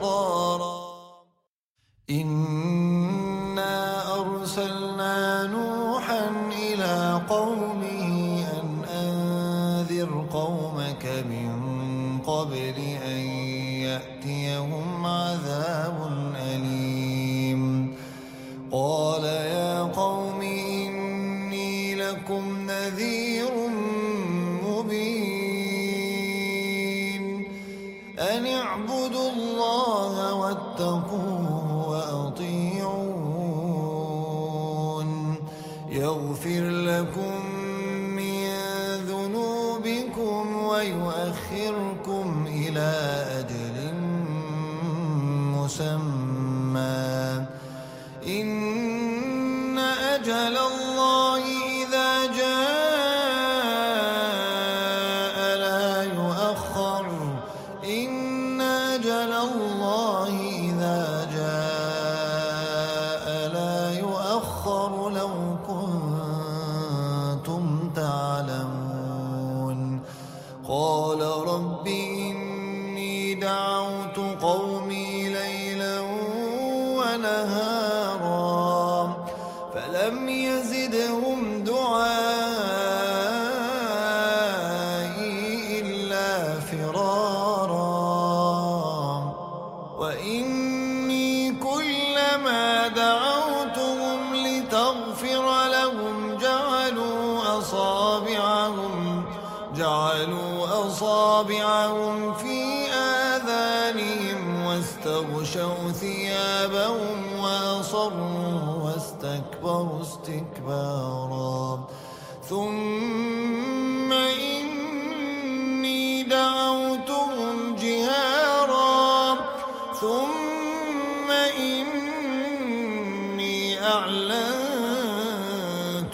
إصرارا إنا أرسلنا نوحا إلى قومه أن أنذر قومك من قبل أن يأتيهم عذاب أليم. قال يا قوم إني لكم نذير مبين. أن اعبدوا ويؤخركم إلى أجل مسمى. ونهارا فلم يزدهم دعائي إلا فرارا وإني كلما دعوتهم لتغفر لهم جعلوا أصابعهم جعلوا أصابعهم في واستغشوا ثيابهم وأصروا واستكبروا استكبارا. ثم إني دعوتهم جهارا. ثم إني أعلنت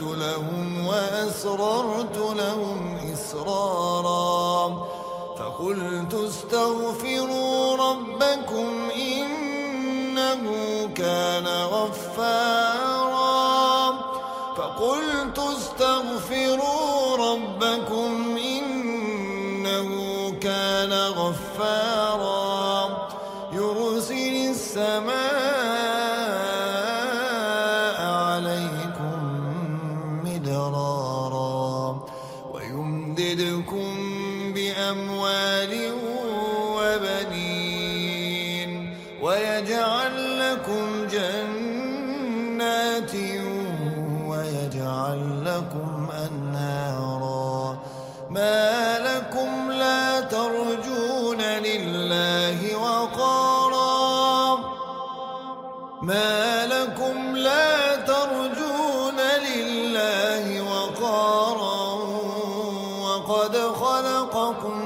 لهم وأسررت لهم إسرارا. فقلت استغفروا ربكم إنه كان غفارا. فقلت استغفروا ربكم إنه كان غفارا. يرسل السماء وبنين ويجعل لكم جنات ويجعل لكم أنهارا. ما لكم لا ترجون لله وقارا. ما لكم لا ترجون لله وقارا. وقد خلقكم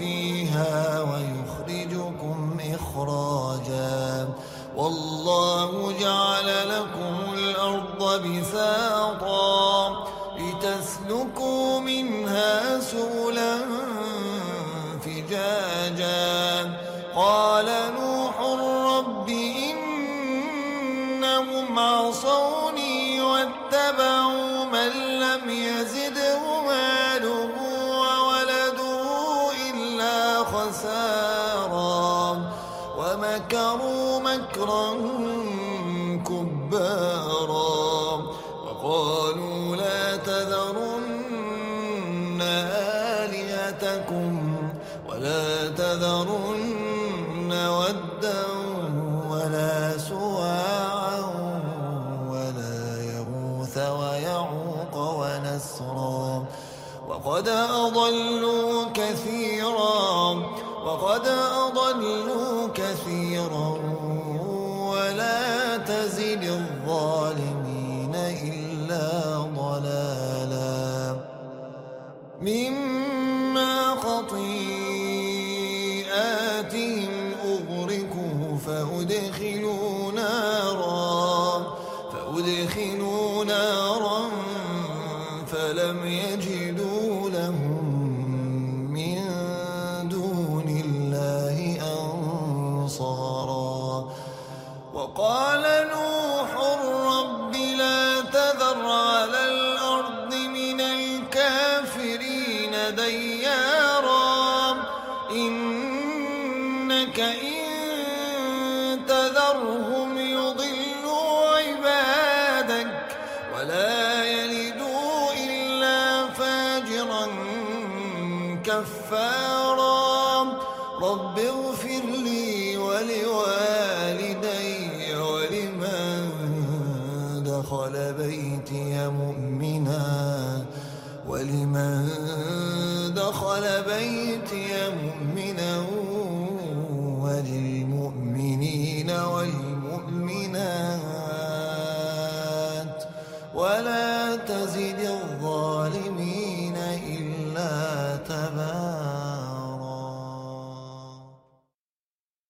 فيها ويخرجكم إخراجا. والله جعل لكم الأرض بساطا لتسلكوا منها سبلا فجاجا. قال نوح رب إنهم عصوني واتبعوا خسارا ومكروا مكرا كبارا وقالوا لا تذرن آلهتكم ولا تذرن ودا ولا سواعا ولا يغوث ويعوق ونسرا وقد أضلوا كثيرا وقد أضلوا كثيرا ولا تزد الظالمين إلا ضلالا. مما خطيئاتهم أغرقوا فأدخلوا ديارا إنك إن تذرهم يضلوا عبادك ولا يلدوا إلا فاجرا كفارا. رب اغفر لي ولوالدي ولمن دخل بيتي مؤمنا. ولمن دخل بيتي مؤمنا وللمؤمنين والمؤمنات ولا تزد